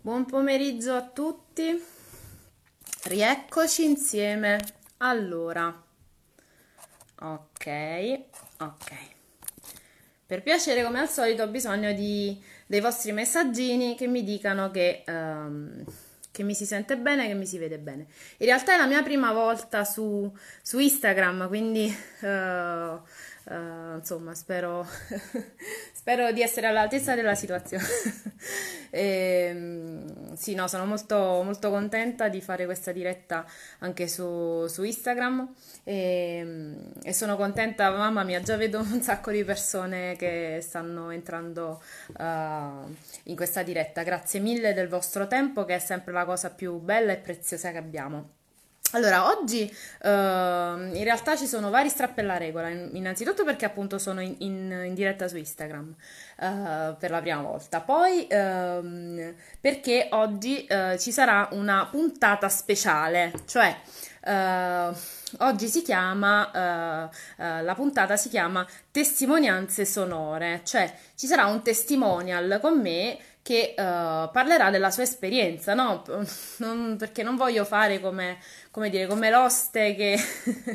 Buon pomeriggio a tutti, rieccoci insieme. Allora, ok, ok. Per piacere, come al solito, ho bisogno di, dei vostri messaggini che mi dicano che, um, che, mi si sente bene, che mi si vede bene. In realtà è la mia prima volta su, su Instagram, quindi uh, Uh, insomma, spero, spero, di essere all'altezza della situazione. e, ehm, sì, no, sono molto, molto contenta di fare questa diretta anche su, su Instagram e, ehm, e, sono contenta, mamma mia, già vedo un sacco di persone che stanno entrando uh, in questa diretta. Grazie mille del vostro tempo, che è sempre la cosa più bella e preziosa che abbiamo. Allora, oggi uh, in realtà ci sono vari strappi alla regola, innanzitutto perché appunto sono in, in, in diretta su Instagram uh, per la prima volta, poi uh, perché oggi eh, ci sarà una puntata speciale, cioè oggi si chiama, la puntata si chiama Testimonianze sonore, cioè ci sarà un testimonial con me che uh, parlerà della sua esperienza, no? Non, perché non voglio fare come, come, dire, come l'oste che,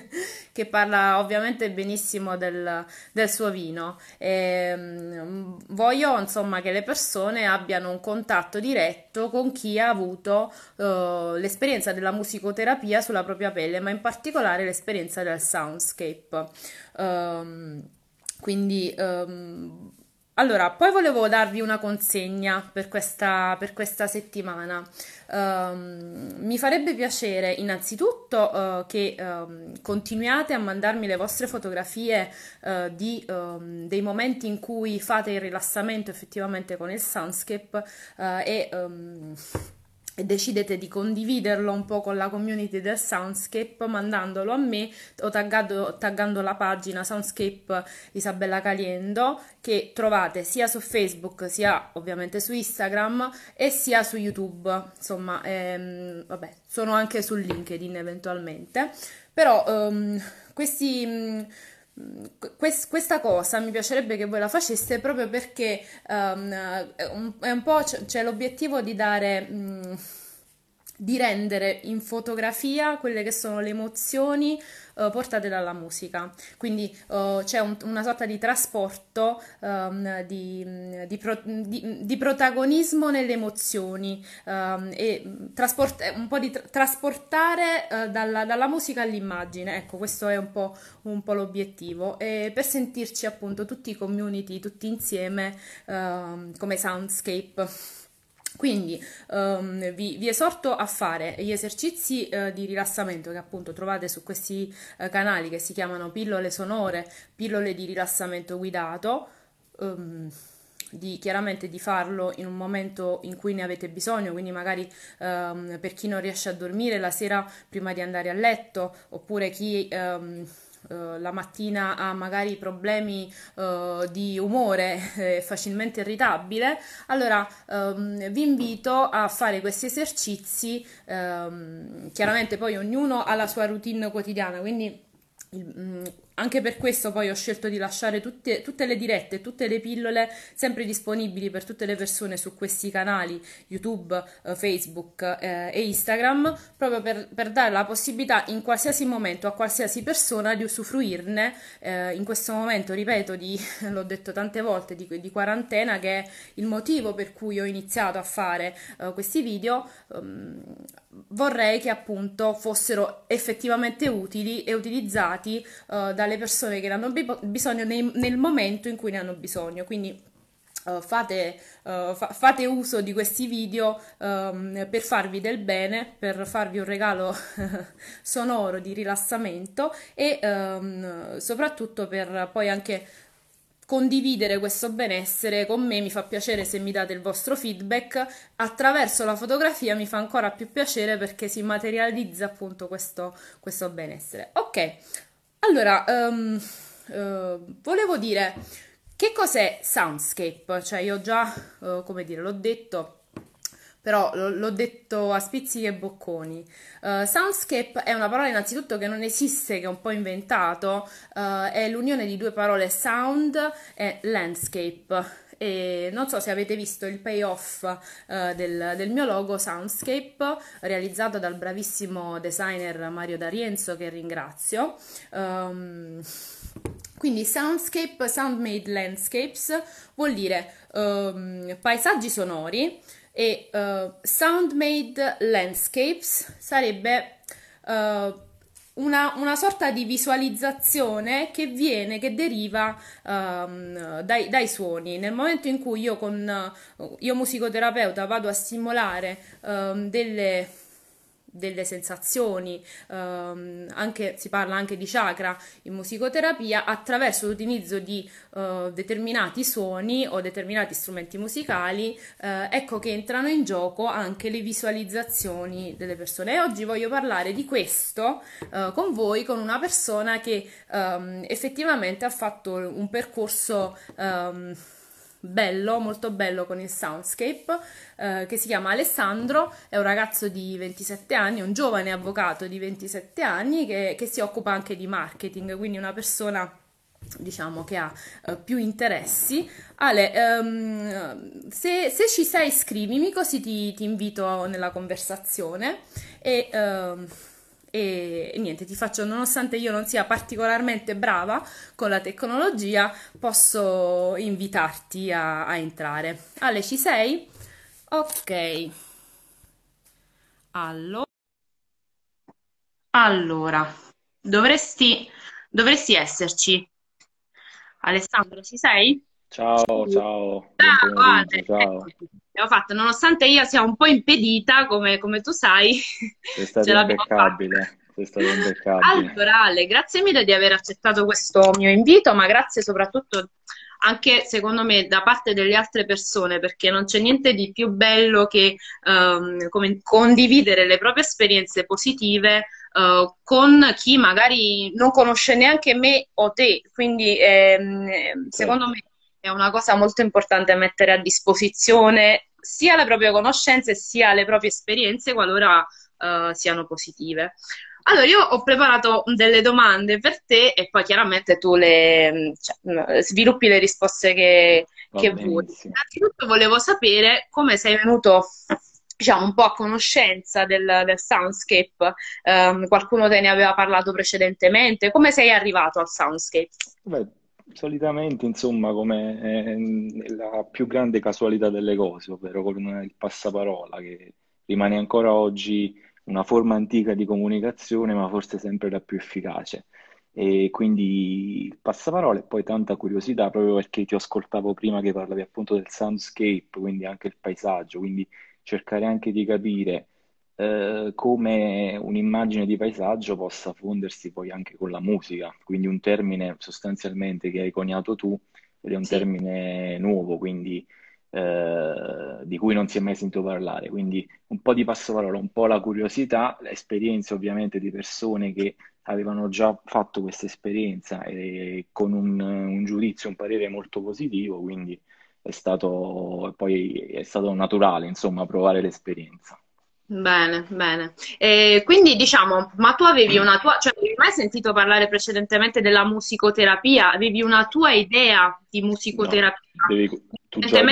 che, parla ovviamente benissimo del, del suo vino. E, um, voglio insomma che le persone abbiano un contatto diretto con chi ha avuto uh, l'esperienza della musicoterapia sulla propria pelle, ma in particolare l'esperienza del soundscape. Um, quindi um, allora, poi volevo darvi una consegna per questa, per questa settimana. Um, mi farebbe piacere innanzitutto uh, che um, continuiate a mandarmi le vostre fotografie uh, di, um, dei momenti in cui fate il rilassamento effettivamente con il Sunscape uh, e e decidete di condividerlo un po' con la community del Soundscape mandandolo a me o taggando, taggando la pagina Soundscape Isabella Caliendo che trovate sia su Facebook sia ovviamente su Instagram e sia su YouTube. Insomma ehm, vabbè sono anche su LinkedIn eventualmente. Però ehm, questi questa cosa mi piacerebbe che voi la faceste proprio perché um, è un po' c'è l'obiettivo di dare um, di rendere in fotografia quelle che sono le emozioni uh, portate dalla musica. Quindi uh, c'è un, una sorta di trasporto um, di, di, pro, di, di, protagonismo nelle emozioni um, e trasport, un po' di tra, trasportare uh, dalla, dalla, musica all'immagine. Ecco, questo è un po', un po', l'obiettivo. E per sentirci appunto tutti i community, tutti insieme ehm, come soundscape. Quindi um, vi, vi, esorto a fare gli esercizi uh, di rilassamento che appunto trovate su questi uh, canali che si chiamano pillole sonore, pillole di rilassamento guidato. Um, di, chiaramente di farlo in un momento in cui ne avete bisogno, quindi magari um, per chi non riesce a dormire la sera prima di andare a letto, oppure chi Uh, la mattina ha magari problemi uh, di umore, è facilmente irritabile, allora um, vi invito a fare questi esercizi. Um, chiaramente poi ognuno ha la sua routine quotidiana, quindi mm, anche per questo poi ho scelto di lasciare tutte, tutte le dirette, tutte le pillole sempre disponibili per tutte le persone su questi canali YouTube, eh, Facebook eh, e Instagram, proprio per, per, dare la possibilità in qualsiasi momento a qualsiasi persona di usufruirne. Eh, in questo momento, ripeto, di, l'ho detto tante volte, di, di, quarantena, che è il motivo per cui ho iniziato a fare eh, questi video. Um, vorrei che appunto fossero effettivamente utili e utilizzati uh, dalle persone che ne hanno bisogno nei, nel momento in cui ne hanno bisogno. Quindi Uh, fate, uh, fa- fate, uso di questi video um, per farvi del bene, per farvi un regalo sonoro di rilassamento e um, soprattutto per poi anche condividere questo benessere con me, mi fa piacere se mi date il vostro feedback, attraverso la fotografia mi fa ancora più piacere perché si materializza appunto questo, questo benessere. Ok, allora, um, uh, volevo dire, che cos'è Soundscape? Cioè io già, uh, come dire, l'ho detto però l'ho detto a spizzichi e bocconi. Uh, soundscape è una parola innanzitutto che non esiste, che è un po' inventato, è l'unione di due parole sound e landscape. E non so se avete visto il payoff uh, del, del, mio logo Soundscape realizzato dal bravissimo designer Mario D'Arienzo che ringrazio. Um, quindi Soundscape, Sound Made Landscapes vuol dire um, paesaggi sonori e uh, Sound Made Landscapes sarebbe uh, una, una, sorta di visualizzazione che viene, che deriva um, dai, dai, suoni. Nel momento in cui io, con, io musicoterapeuta, vado a stimolare um, delle delle sensazioni, ehm, anche, si parla anche di chakra in musicoterapia, attraverso l'utilizzo di eh, determinati suoni o determinati strumenti musicali, eh, ecco che entrano in gioco anche le visualizzazioni delle persone. E oggi voglio parlare di questo eh, con voi, con una persona che ehm, effettivamente ha fatto un percorso ehm, bello, molto bello con il soundscape, eh, che si chiama Alessandro, è un ragazzo di 27 anni, un giovane avvocato di 27 anni che, che si occupa anche di marketing, quindi una persona diciamo che ha uh, più interessi. Ale, um, se, se, ci sei scrivimi così ti, ti invito nella conversazione e... Uh, e, niente, ti faccio, nonostante io non sia particolarmente brava con la tecnologia, posso invitarti a, a entrare. Ale, ci sei? Ok. Allora, allora dovresti, dovresti esserci. Alessandro, ci sei? Ciao, ciao. Ciao, Ale, ciao. Abbiamo fatto, nonostante io sia un po' impedita, come, come tu sai, sei stato impeccabile. Sei stato impeccabile. Allora, Ale, grazie mille di aver accettato questo mio invito, ma grazie soprattutto anche secondo me da parte delle altre persone, perché non c'è niente di più bello che um, condividere le proprie esperienze positive uh, con chi magari non conosce neanche me o te. Quindi ehm, secondo me è una cosa molto importante mettere a disposizione sia le proprie conoscenze sia le proprie esperienze qualora uh, siano positive. Allora, io ho preparato delle domande per te e poi chiaramente tu le cioè, sviluppi le risposte che, che vuoi. Innanzitutto volevo sapere come sei venuto diciamo un po' a conoscenza del, del soundscape, um, qualcuno te ne aveva parlato precedentemente, come sei arrivato al soundscape? Beh, Solitamente, insomma, come è la più grande casualità delle cose, ovvero con il passaparola, che rimane ancora oggi una forma antica di comunicazione, ma forse sempre la più efficace. E quindi il passaparola e poi tanta curiosità, proprio perché ti ascoltavo prima che parlavi appunto del soundscape, quindi anche il paesaggio, quindi cercare anche di capire eh, come un'immagine di paesaggio possa fondersi poi anche con la musica, quindi un termine sostanzialmente che hai coniato tu ed è un sì. termine nuovo, quindi eh, di cui non si è mai sentito parlare. Quindi un po' di passaparola, un po' la curiosità, l'esperienza ovviamente di persone che avevano già fatto questa esperienza e con un, un giudizio, un parere molto positivo, quindi è stato, poi è stato naturale, insomma, provare l'esperienza. Bene, bene. E quindi diciamo, ma tu avevi una tua, cioè avevi mai sentito parlare precedentemente della musicoterapia? Avevi una tua idea di musicoterapia? No, devi, tu già,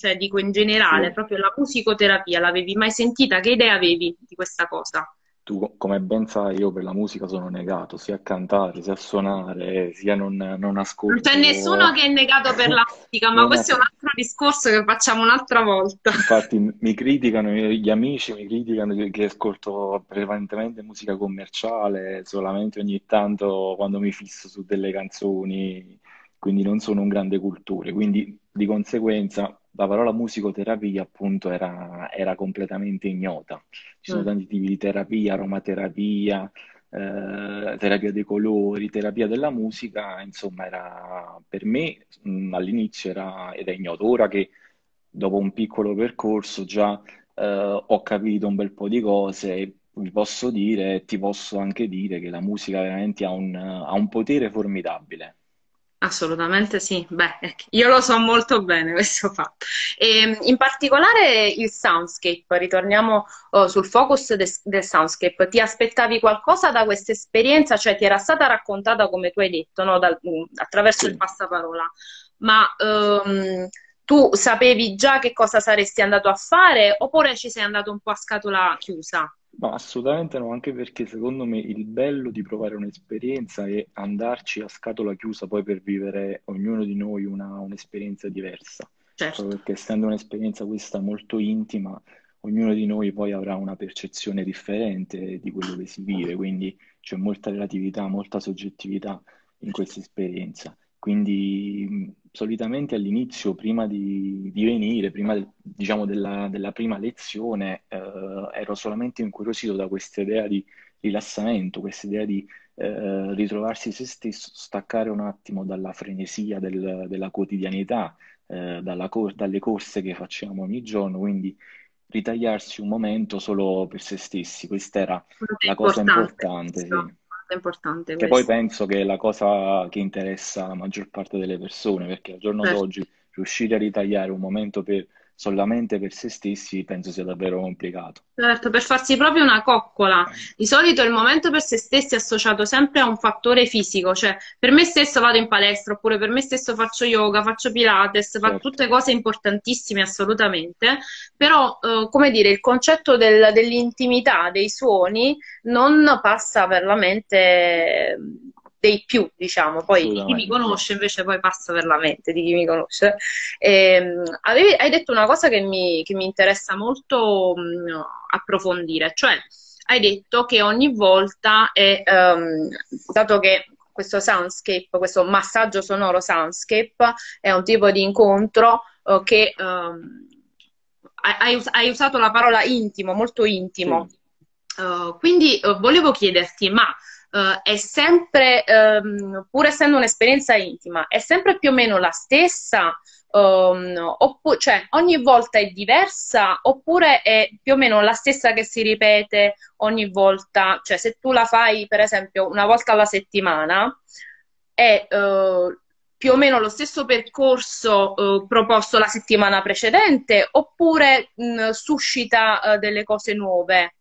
cioè dico in generale, sì. proprio la musicoterapia, l'avevi mai sentita? Che idea avevi di questa cosa? Tu come ben sai, io per la musica sono negato, sia a cantare, sia a suonare, sia non, non ascolto. Non c'è nessuno che è negato per la musica, ma questo è un altro discorso che facciamo un'altra volta. Infatti mi criticano, gli amici mi criticano che ascolto prevalentemente musica commerciale, solamente ogni tanto quando mi fisso su delle canzoni, quindi non sono un grande cultore, quindi di conseguenza la parola musicoterapia appunto era, era completamente ignota. Ci sono mm. tanti tipi di terapia, aromaterapia, eh, terapia dei colori, terapia della musica, insomma era, per me mh, all'inizio era, era ignoto. Ora che dopo un piccolo percorso già eh, ho capito un bel po' di cose, vi posso dire e ti posso anche dire che la musica veramente ha un, ha un potere formidabile. Assolutamente sì, beh, io lo so molto bene questo fatto. E, ehm, in particolare il soundscape, ritorniamo oh, sul focus de, del soundscape, ti aspettavi qualcosa da questa esperienza? Cioè ti era stata raccontata come tu hai detto, no? da, attraverso sì. il passaparola, ma ehm, tu sapevi già che cosa saresti andato a fare oppure ci sei andato un po' a scatola chiusa? No, assolutamente no, anche perché secondo me il bello di provare un'esperienza è andarci a scatola chiusa poi per vivere ognuno di noi una, un'esperienza diversa. Proprio Certo, perché essendo un'esperienza questa molto intima, ognuno di noi poi avrà una percezione differente di quello che si vive, quindi c'è molta relatività, molta soggettività in questa esperienza. Quindi solitamente all'inizio, prima di, di venire, prima del- diciamo della, della prima lezione, eh, ero solamente incuriosito da questa idea di rilassamento, questa idea di eh, ritrovarsi se stesso, staccare un attimo dalla frenesia del- della quotidianità, eh, dalla cor- dalle corse che facciamo ogni giorno, quindi ritagliarsi un momento solo per se stessi. Questa era la cosa importante sì. Importante Che poi questo. penso che è la cosa che interessa la maggior parte delle persone, perché al giorno Certo. d'oggi riuscire a ritagliare un momento per- solamente per se stessi penso sia davvero complicato. Certo, per farsi proprio una coccola. Di solito il momento per se stessi è associato sempre a un fattore fisico, cioè per me stesso vado in palestra, oppure per me stesso faccio yoga, faccio Pilates, faccio Certo, tutte cose importantissime assolutamente, però eh, come dire, il concetto del- dell'intimità, dei suoni, non passa per la mente dei più, diciamo, poi di chi mi conosce invece poi passa per la mente di chi mi conosce. Ehm, avevi- hai detto una cosa che mi, che mi interessa molto mh, approfondire, cioè hai detto che ogni volta è, ehm, dato che questo soundscape, questo massaggio sonoro soundscape è un tipo di incontro eh, che hai, hai hai usato la parola intimo, molto intimo. Sì. Uh, quindi uh, volevo chiederti, ma uh, è sempre, ehm, pur essendo un'esperienza intima, è sempre più o meno la stessa? Um, oppu- cioè ogni volta è diversa oppure è più o meno la stessa che si ripete ogni volta? Cioè se tu la fai per esempio una volta alla settimana è eh, più o meno lo stesso percorso eh, proposto la settimana precedente oppure mh, suscita eh, delle cose nuove?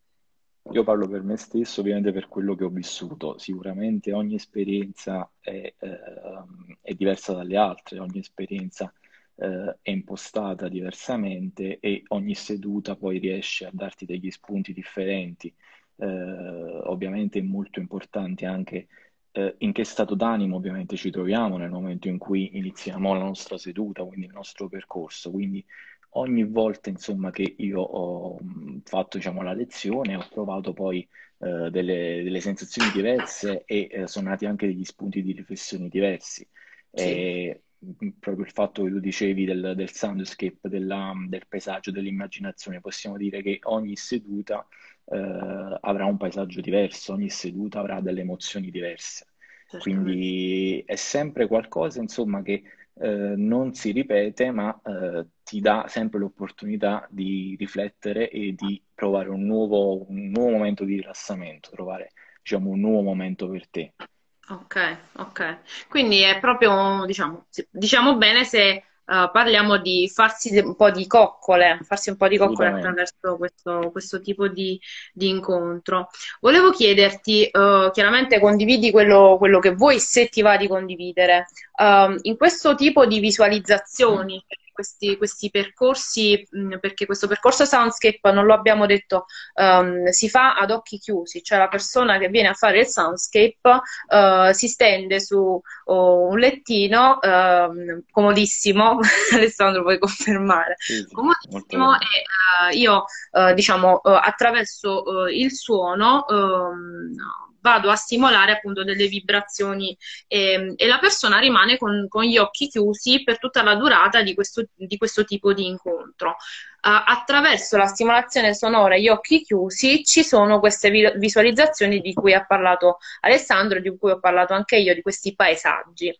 Io parlo per me stesso, ovviamente per quello che ho vissuto. Sicuramente ogni esperienza è, ehm, è diversa dalle altre, ogni esperienza eh, è impostata diversamente e ogni seduta poi riesce a darti degli spunti differenti. Eh, ovviamente è molto importante anche eh, in che stato d'animo ovviamente ci troviamo nel momento in cui iniziamo la nostra seduta, quindi il nostro percorso. Quindi ogni volta insomma che io ho mh, fatto diciamo, la lezione ho provato poi eh, delle, delle sensazioni diverse e eh, sono nati anche degli spunti di riflessione diversi. Sì, E mh, proprio il fatto che tu dicevi del, del soundscape, della- del paesaggio, dell'immaginazione, possiamo dire che ogni seduta eh, avrà un paesaggio diverso, ogni seduta avrà delle emozioni diverse. Quindi è sempre qualcosa, insomma, che eh, non si ripete, ma eh, ti dà sempre l'opportunità di riflettere e di trovare un nuovo, un nuovo momento di rilassamento, trovare, diciamo, un nuovo momento per te. Ok, ok. Quindi è proprio, diciamo, diciamo bene se eh, parliamo di farsi un po' di coccole, farsi un po' di coccole attraverso questo, questo tipo di, di incontro. Volevo chiederti, eh, chiaramente condividi quello, quello che vuoi, se ti va di condividere. Um, in questo tipo di visualizzazioni, questi, questi percorsi, mh, perché questo percorso Soundscape, non lo abbiamo detto, um, si fa ad occhi chiusi, cioè la persona che viene a fare il Soundscape eh, si stende su oh, un lettino ehm, comodissimo, Alessandro puoi confermare, Sì, comodissimo e eh, io eh, diciamo attraverso il suono ehm, vado a stimolare appunto delle vibrazioni e, e la persona rimane con, con gli occhi chiusi per tutta la durata di questo, di questo tipo di incontro. Uh, attraverso la stimolazione sonora e gli occhi chiusi ci sono queste vi- visualizzazioni di cui ha parlato Alessandro, di cui ho parlato anche io, di questi paesaggi.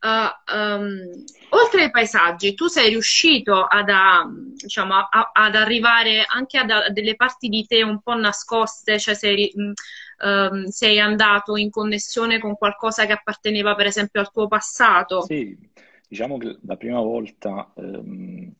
Uh, um, oltre ai paesaggi, tu sei riuscito ad, a- diciamo, a- a- ad arrivare anche a, da- delle parti di te un po' nascoste, cioè sei, mh, ehm, sei andato in connessione con qualcosa che apparteneva per esempio al tuo passato. Sì, diciamo che la prima volta, ehm,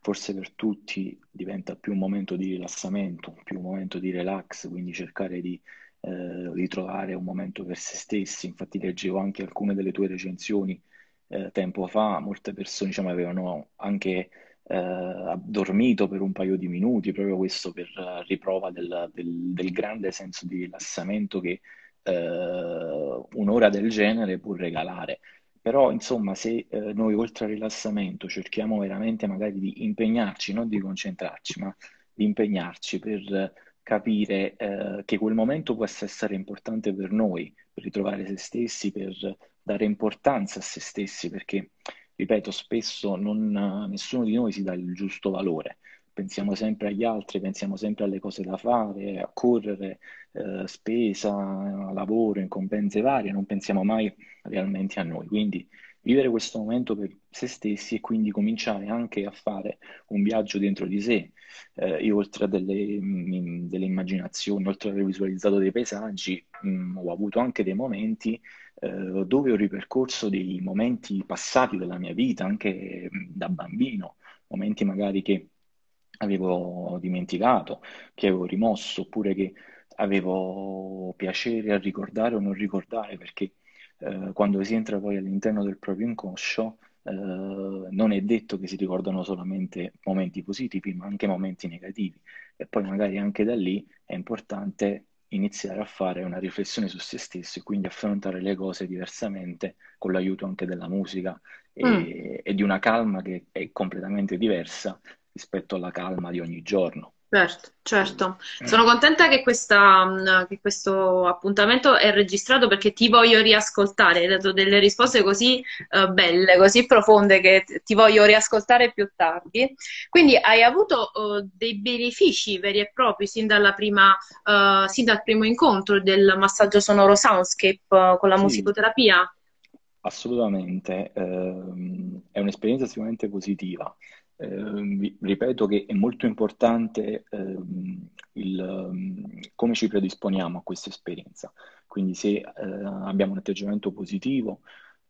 forse per tutti, diventa più un momento di rilassamento, più un momento di relax, quindi cercare di eh, ritrovare un momento per se stessi. Infatti leggevo anche alcune delle tue recensioni eh, tempo fa molte persone diciamo, avevano anche eh, dormito per un paio di minuti, proprio questo per eh, riprova del, del, del grande senso di rilassamento che eh, un'ora del genere può regalare. Però, insomma, se eh, noi oltre al rilassamento cerchiamo veramente magari di impegnarci, non di concentrarci, ma di impegnarci per capire eh, che quel momento può essere importante per noi, per ritrovare se stessi, per dare importanza a se stessi, perché, ripeto, spesso non, nessuno di noi si dà il giusto valore. Pensiamo sempre agli altri, pensiamo sempre alle cose da fare, a correre, eh, spesa, lavoro, incombenze varie, non pensiamo mai realmente a noi. Quindi vivere questo momento per se stessi e quindi cominciare anche a fare un viaggio dentro di sé. Eh, io oltre a delle, mh, mm, delle, immaginazioni, oltre ad aver visualizzato dei paesaggi, mh, mm, ho avuto anche dei momenti eh, dove ho ripercorso dei momenti passati della mia vita, anche mh, mm, da bambino, momenti magari che avevo dimenticato, che avevo rimosso, oppure che avevo piacere a ricordare o non ricordare, perché eh, quando si entra poi all'interno del proprio inconscio, eh, non è detto che si ricordano solamente momenti positivi, ma anche momenti negativi. E poi magari anche da lì è importante iniziare a fare una riflessione su se stesso e quindi affrontare le cose diversamente con l'aiuto anche della musica e, mm. e di una calma che è completamente diversa rispetto alla calma di ogni giorno. Certo, certo. Sono contenta che, questa, mm, che, questo appuntamento è registrato perché ti voglio riascoltare. Hai dato delle risposte così uh, belle, così profonde che ti voglio riascoltare più tardi. Quindi hai avuto uh, dei benefici veri e propri sin, prima, uh, sin, dal primo incontro del massaggio sonoro Soundscape con la sì, musicoterapia? Assolutamente, ehm, è un'esperienza sicuramente positiva eh, ripeto che è molto importante eh, il, come ci predisponiamo a questa esperienza. Quindi se eh, abbiamo un atteggiamento positivo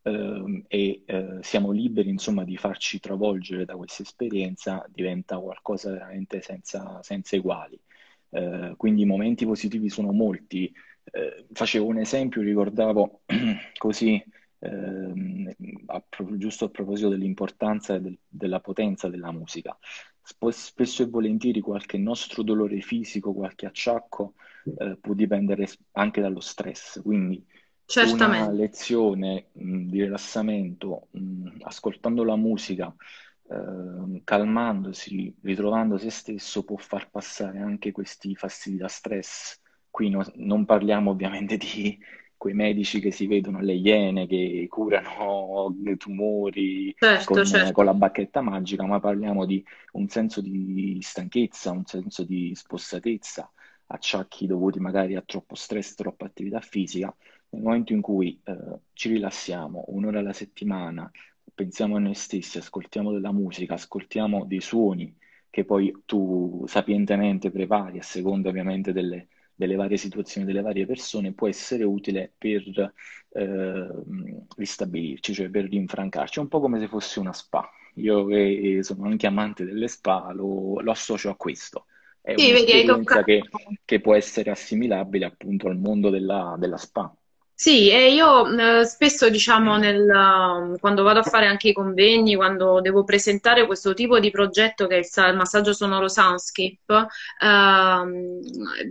ehm, e eh, siamo liberi insomma di farci travolgere da questa esperienza, diventa qualcosa veramente senza, senza uguali. Eh, quindi i momenti positivi sono molti. Eh, facevo un esempio, ricordavo così ehm, a, giusto a proposito dell'importanza e del, della potenza della musica. Spesso e volentieri qualche nostro dolore fisico, qualche acciacco eh, può dipendere anche dallo stress, quindi Certamente. una lezione mh, di rilassamento, mh, ascoltando la musica, eh, calmandosi, ritrovando se stesso, può far passare anche questi fastidi da stress. Qui no, non parliamo ovviamente di quei medici che si vedono alle iene, che curano tumori certo, con, certo. con, la bacchetta magica, ma parliamo di un senso di stanchezza, un senso di spossatezza, acciacchi dovuti magari a troppo stress, troppa attività fisica. Nel momento in cui eh, ci rilassiamo un'ora alla settimana, pensiamo a noi stessi, ascoltiamo della musica, ascoltiamo dei suoni che poi tu sapientemente prepari a seconda ovviamente delle delle varie situazioni, delle varie persone, può essere utile per eh, ristabilirci, cioè per rinfrancarci, un po' come se fosse una spa. Io che sono anche amante delle spa, lo, lo associo a questo. È sì, un'esperienza che, che, può essere assimilabile appunto al mondo della, della spa. Sì, e io eh, spesso, diciamo, nel, um, quando vado a fare anche i convegni, quando devo presentare questo tipo di progetto che è il, il massaggio sonoro Soundscape, ehm,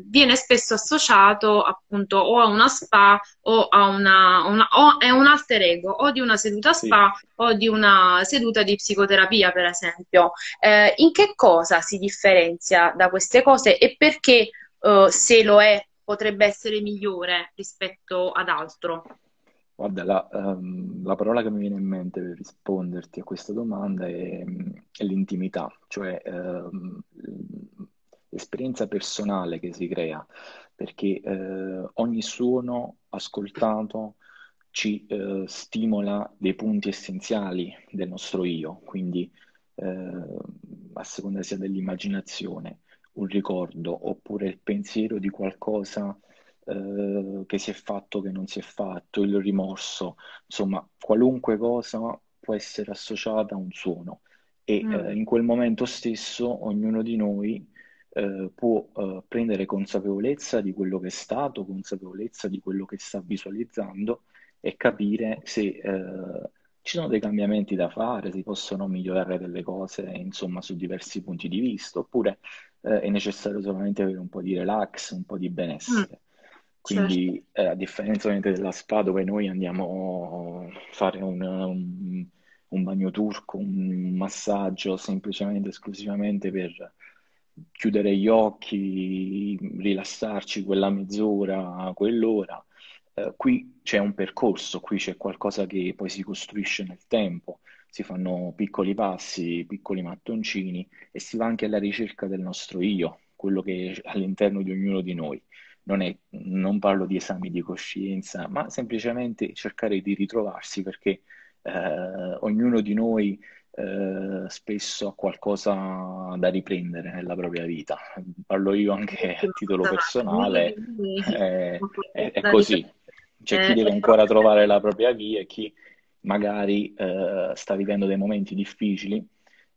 viene spesso associato appunto o a una spa o a una, una o è un alter ego, o di una seduta spa sì. o di una seduta di psicoterapia, per esempio. Eh, in che cosa si differenzia da queste cose e perché, eh, se lo è, potrebbe essere migliore rispetto ad altro? Guarda, la, um, la, parola che mi viene in mente per risponderti a questa domanda è, è l'intimità, cioè um, l'esperienza personale che si crea, perché uh, ogni suono ascoltato ci uh, stimola dei punti essenziali del nostro io, quindi uh, a seconda sia dell'immaginazione un ricordo oppure il pensiero di qualcosa eh, che si è fatto, che non si è fatto, il rimorso, insomma, qualunque cosa può essere associata a un suono e mm. eh, in quel momento stesso ognuno di noi eh, può eh, prendere consapevolezza di quello che è stato, consapevolezza di quello che sta visualizzando e capire se eh, ci sono dei cambiamenti da fare, si possono migliorare delle cose, insomma, su diversi punti di vista, oppure eh, è necessario solamente avere un po' di relax, un po' di Mm, benessere. certo. Quindi, eh, a differenza della spa dove noi andiamo a fare un, un- un bagno turco, un massaggio semplicemente, esclusivamente per chiudere gli occhi, rilassarci quella mezz'ora, quell'ora, eh, qui c'è un percorso, qui c'è qualcosa che poi si costruisce nel tempo, si fanno piccoli passi, piccoli mattoncini e si va anche alla ricerca del nostro io, quello che è all'interno di ognuno di noi. Non è- non parlo di esami di coscienza, ma semplicemente cercare di ritrovarsi perché eh, ognuno di noi eh, spesso ha qualcosa da riprendere nella propria vita. Parlo io anche a titolo personale, eh, è, è da così. C'è chi riprendere. deve Eh, ancora trovare la propria via e chi magari eh, sta vivendo dei momenti difficili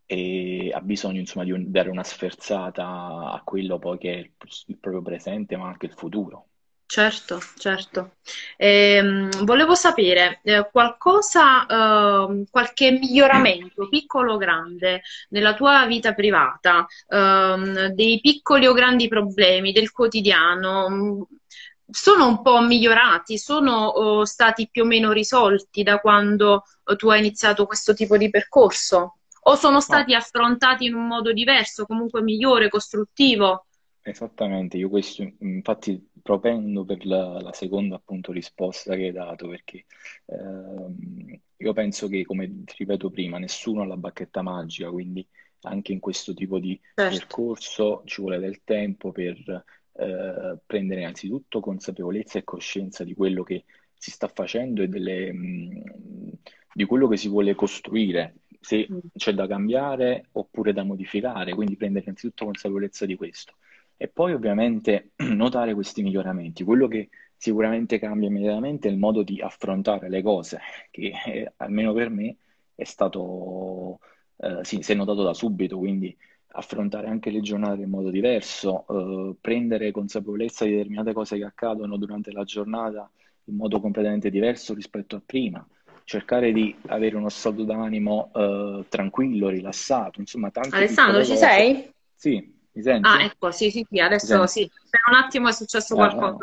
e ha bisogno, insomma, di un- dare una sferzata a quello poi che è il, il proprio presente, ma anche il futuro. Certo, certo. Ehm, volevo sapere eh, qualcosa, ehm, qualche miglioramento, piccolo o grande, nella tua vita privata, ehm, dei piccoli o grandi problemi del quotidiano, mh, sono un po' migliorati, sono oh, stati più o meno risolti da quando eh, tu hai iniziato questo tipo di percorso? O sono No, stati affrontati in un modo diverso, comunque migliore, costruttivo? Esattamente, io questo infatti propendo per la, la seconda appunto risposta che hai dato, perché ehm, io penso che, come ti ripeto prima, nessuno ha la bacchetta magica, quindi anche in questo tipo di Certo. percorso ci vuole del tempo per eh, prendere innanzitutto consapevolezza e coscienza di quello che si sta facendo e delle, mh, di quello che si vuole costruire, se Mm. c'è da cambiare oppure da modificare, quindi prendere innanzitutto consapevolezza di questo. E poi ovviamente notare questi miglioramenti. Quello che sicuramente cambia immediatamente è il modo di affrontare le cose, che eh, almeno per me è stato, eh, sì, si è notato da subito, quindi affrontare anche le giornate in modo diverso, eh, prendere consapevolezza di determinate cose che accadono durante la giornata in modo completamente diverso rispetto a prima, cercare di avere uno stato d'animo, eh, tranquillo, rilassato, insomma, tante Alessandro, ci sei? Sì, mi Ah, senti? ecco, sì, sì, sì, adesso sì. Per un attimo è successo Ah, qualcosa.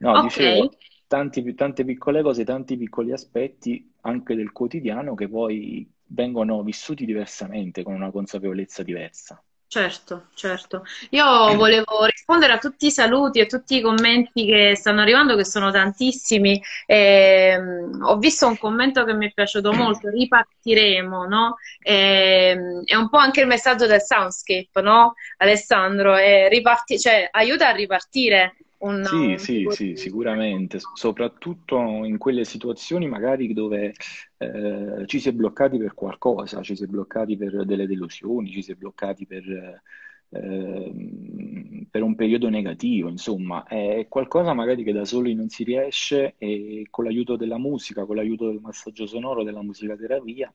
no, no, so. dicevo, tanti- tante piccole cose, tanti piccoli aspetti anche del quotidiano che poi vengono vissuti diversamente, con una consapevolezza diversa. certo, certo. Io volevo rispondere a tutti i saluti e tutti i commenti che stanno arrivando, che sono tantissimi. Ehm, ho visto un commento che mi è piaciuto molto, ripartiremo, no? Ehm, è un po' anche il messaggio del Soundscape, no? Alessandro, riparti- cioè, aiuta a ripartire un, Sì, un sì, sì, sicuramente, soprattutto in quelle situazioni magari dove eh, ci si è bloccati per qualcosa, ci si è bloccati per delle delusioni, ci si è bloccati per, ehm, per un periodo negativo, insomma, è qualcosa magari che da soli non si riesce e con l'aiuto della musica, con l'aiuto del massaggio sonoro, della musicoterapia,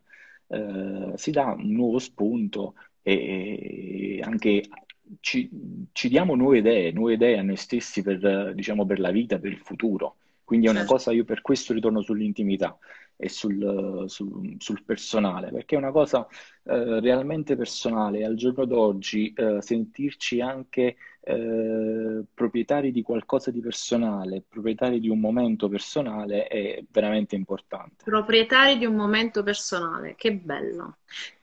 eh, si dà un nuovo spunto e anche ci, ci diamo nuove idee, nuove idee a noi stessi per, diciamo, per la vita, per il futuro. Quindi è una Certo. cosa, io per questo ritorno sull'intimità e sul, sul- sul personale, perché è una cosa eh, realmente personale. Al giorno d'oggi eh, sentirci anche eh, proprietari di qualcosa di personale, proprietari di un momento personale è veramente importante. Proprietari di un momento personale, che bello.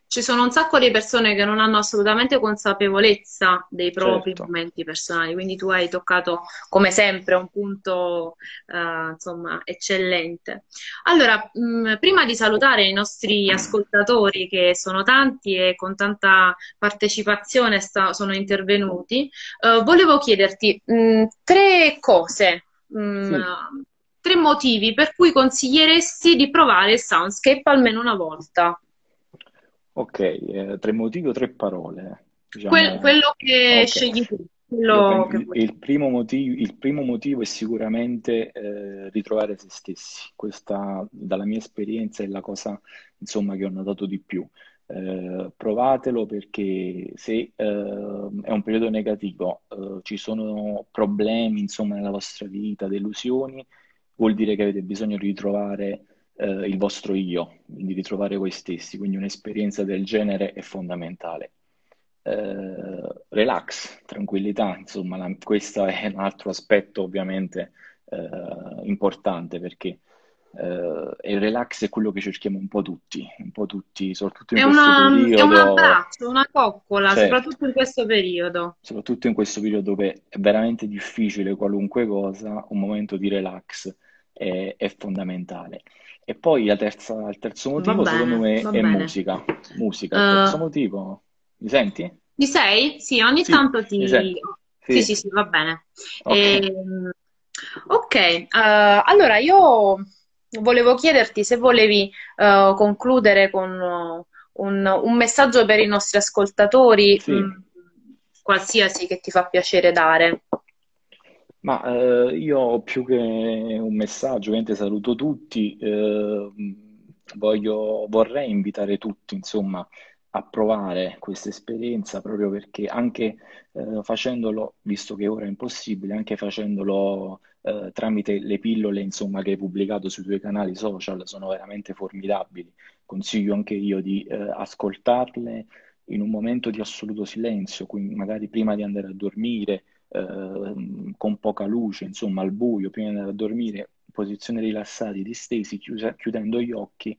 Ci sono un sacco di persone che non hanno assolutamente consapevolezza dei propri Certo. momenti personali, quindi tu hai toccato, come sempre, un punto, eh, insomma, eccellente. Allora, mh, prima di salutare i nostri ascoltatori, che sono tanti e con tanta partecipazione sta- sono intervenuti, eh, volevo chiederti, mh, tre cose, mh, Sì. tre motivi per cui consiglieresti di provare il Soundscape almeno una volta. Ok, eh, tre motivi o tre parole, diciamo. quello che Ok. scegli tu, quello il, il primo motivo, il primo motivo è sicuramente eh, ritrovare se stessi. Questa, dalla mia esperienza, è la cosa, insomma, che ho notato di più. Eh, provatelo perché se eh, è un periodo negativo, eh, ci sono problemi, insomma, nella vostra vita, delusioni, vuol dire che avete bisogno di ritrovare eh, il vostro io, di ritrovare voi stessi, quindi un'esperienza del genere è fondamentale. Eh, relax, tranquillità, insomma, la, questo è un altro aspetto ovviamente eh, importante perché Uh, e il relax è quello che cerchiamo un po' tutti, un po' tutti, soprattutto in è questo una, periodo. È un abbraccio, una coccola, certo, soprattutto in questo periodo. Soprattutto in questo periodo dove è veramente difficile qualunque cosa, un momento di relax è, è fondamentale. E poi terza, il terzo motivo, bene, secondo me, è bene. musica. Musica. Il uh, terzo motivo, mi senti? Mi sei? Sì, ogni sì, tanto ti... Sì. sì, sì, sì, va bene. Ok, e... Ehm, okay uh, allora io volevo chiederti se volevi uh, concludere con un, un, messaggio per i nostri ascoltatori, sì. mh, mm, qualsiasi che ti fa piacere dare. Ma eh, io più che un messaggio, ovviamente saluto tutti, eh, voglio, vorrei invitare tutti, insomma, a provare questa esperienza proprio perché anche eh, facendolo, visto che ora è impossibile, anche facendolo eh, tramite le pillole insomma, che hai pubblicato sui tuoi canali social sono veramente formidabili. Consiglio anche io di eh, ascoltarle in un momento di assoluto silenzio, quindi magari prima di andare a dormire, eh, con poca luce, insomma al buio, prima di andare a dormire, posizione rilassati, distesi, chiusa, chiudendo gli occhi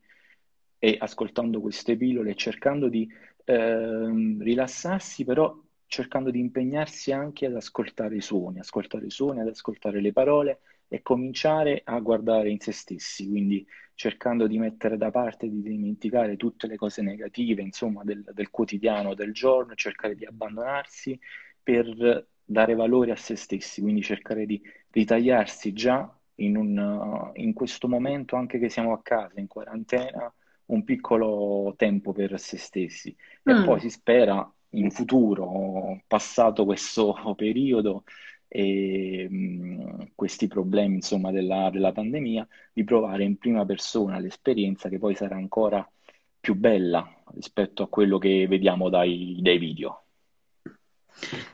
e ascoltando queste pillole, cercando di eh, rilassarsi, però cercando di impegnarsi anche ad ascoltare i suoni, ascoltare i suoni, ad ascoltare le parole e cominciare a guardare in se stessi, quindi cercando di mettere da parte, di dimenticare tutte le cose negative, insomma, del, del quotidiano, del giorno, cercare di abbandonarsi per dare valore a se stessi, quindi cercare di ritagliarsi già in, un, in questo momento, anche che siamo a casa, in quarantena, un piccolo tempo per se stessi. E mm. poi si spera in futuro, passato questo periodo e mh, questi problemi insomma della, della pandemia, di provare in prima persona l'esperienza che poi sarà ancora più bella rispetto a quello che vediamo dai, dai video.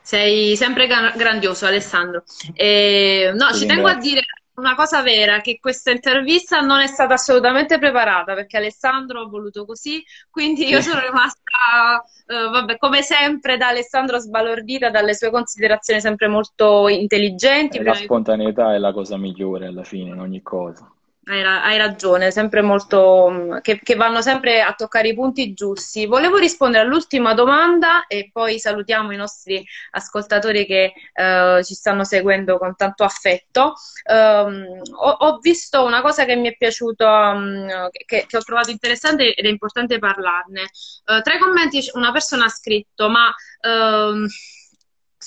Sei sempre grandioso, Alessandro. E, no, ci tengo a dire una cosa vera, che questa intervista non è stata assolutamente preparata perché Alessandro ha voluto così, quindi io sono rimasta, uh, vabbè, come sempre da Alessandro sbalordita dalle sue considerazioni sempre molto intelligenti. La spontaneità è la cosa migliore alla fine in ogni cosa. Hai, hai, ragione, sempre molto, mm, che, che, vanno sempre a toccare i punti giusti. Volevo rispondere all'ultima domanda e poi salutiamo i nostri ascoltatori che uh, ci stanno seguendo con tanto affetto. Um, ho, ho, visto una cosa che mi è piaciuto, um, che, che, ho trovato interessante ed è importante parlarne. Uh, tra i commenti una persona ha scritto, ma... Uh,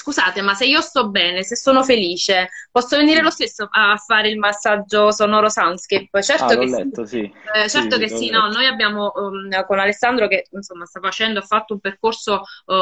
scusate, ma se io sto bene, se sono felice, posso venire lo stesso a fare il massaggio sonoro Soundscape? Certo ah, che letto, sì. Eh, certo sì, che sì, no, noi abbiamo um, con Alessandro che insomma sta facendo, ha fatto un percorso uh,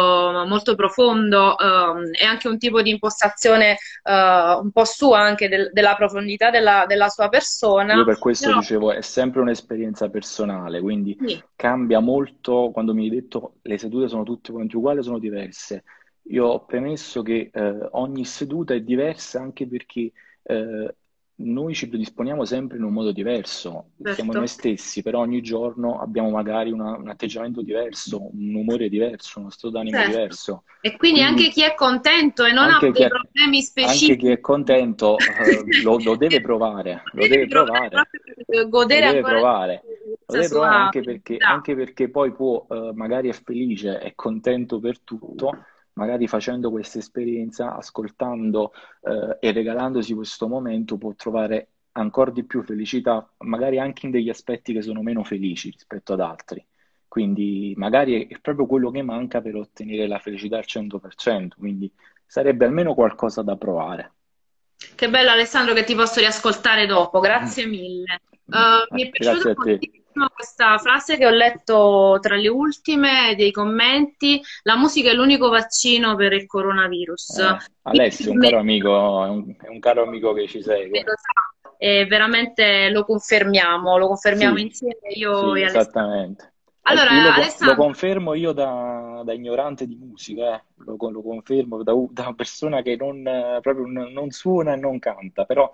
molto profondo um, e anche un tipo di impostazione uh, un po' sua anche del, della profondità della, della, sua persona. Io per questo Però... dicevo, è sempre un'esperienza personale, quindi sì. cambia molto quando mi hai detto le sedute sono tutte quanti uguali, sono diverse io ho premesso che eh, ogni seduta è diversa anche perché eh, noi ci predisponiamo sempre in un modo diverso, certo. siamo noi stessi, però ogni giorno abbiamo magari una, un atteggiamento diverso, un umore diverso, uno stato d'animo certo. diverso. E quindi, quindi, anche chi è contento e non ha dei è, problemi specifici. Anche chi è contento eh, lo, lo, deve provare, lo deve provare. Godere lo deve provare. Lo deve provare anche perché, anche perché poi può, eh, magari è felice, è contento per tutto, magari facendo questa esperienza, ascoltando eh, e regalandosi questo momento, può trovare ancora di più felicità, magari anche in degli aspetti che sono meno felici rispetto ad altri. Quindi magari è proprio quello che manca per ottenere la felicità al 100%, quindi sarebbe almeno qualcosa da provare. Che bello Alessandro che ti posso riascoltare dopo, grazie mille. Uh, mi è piaciuto questa frase che ho letto tra le ultime dei commenti, la musica è l'unico vaccino per il coronavirus. Eh, Alessio, un caro amico, è un, un caro amico che ci segue. E veramente lo confermiamo, lo confermiamo sì, insieme io sì, e Alessandro. Esattamente. Allora, lo, Alessandro... lo, confermo io da, da ignorante di musica, eh. lo, lo, confermo da, da, una persona che non, proprio non suona e non canta, però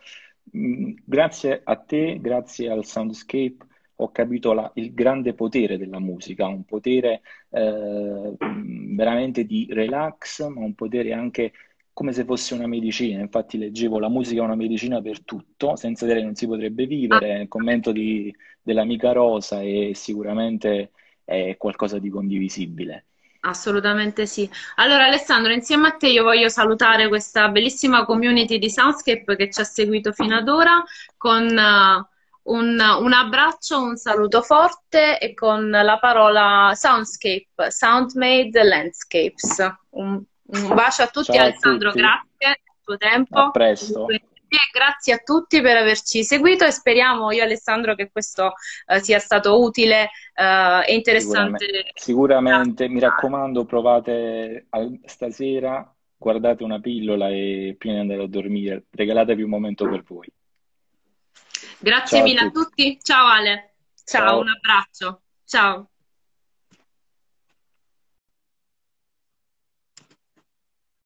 mh, grazie a te, grazie al Soundscape, ho capito la, il grande potere della musica, un potere eh, veramente di relax, ma un potere anche come se fosse una medicina. Infatti leggevo la musica è una medicina per tutto, senza di lei non si potrebbe vivere. Il commento di, dell'amica Rosa è sicuramente è qualcosa di condivisibile. Assolutamente sì. Allora Alessandro, insieme a te io voglio salutare questa bellissima community di Soundscape che ci ha seguito fino ad ora con uh, un, un, abbraccio, un saluto forte e con la parola Soundscape, Soundmade Landscapes. Un, un bacio a tutti, Ciao a Alessandro, tutti. grazie il tuo tempo. A presto. E grazie a tutti per averci seguito e speriamo io Alessandro che questo uh, sia stato utile uh, e interessante. Sicuramente, sicuramente. mi raccomando, provate al, stasera, guardate una pillola e prima di andare a dormire, regalatevi un momento per voi. Grazie Ciao a mille a tutti. tutti. Ciao Ale. Ciao, Ciao. un abbraccio. Ciao.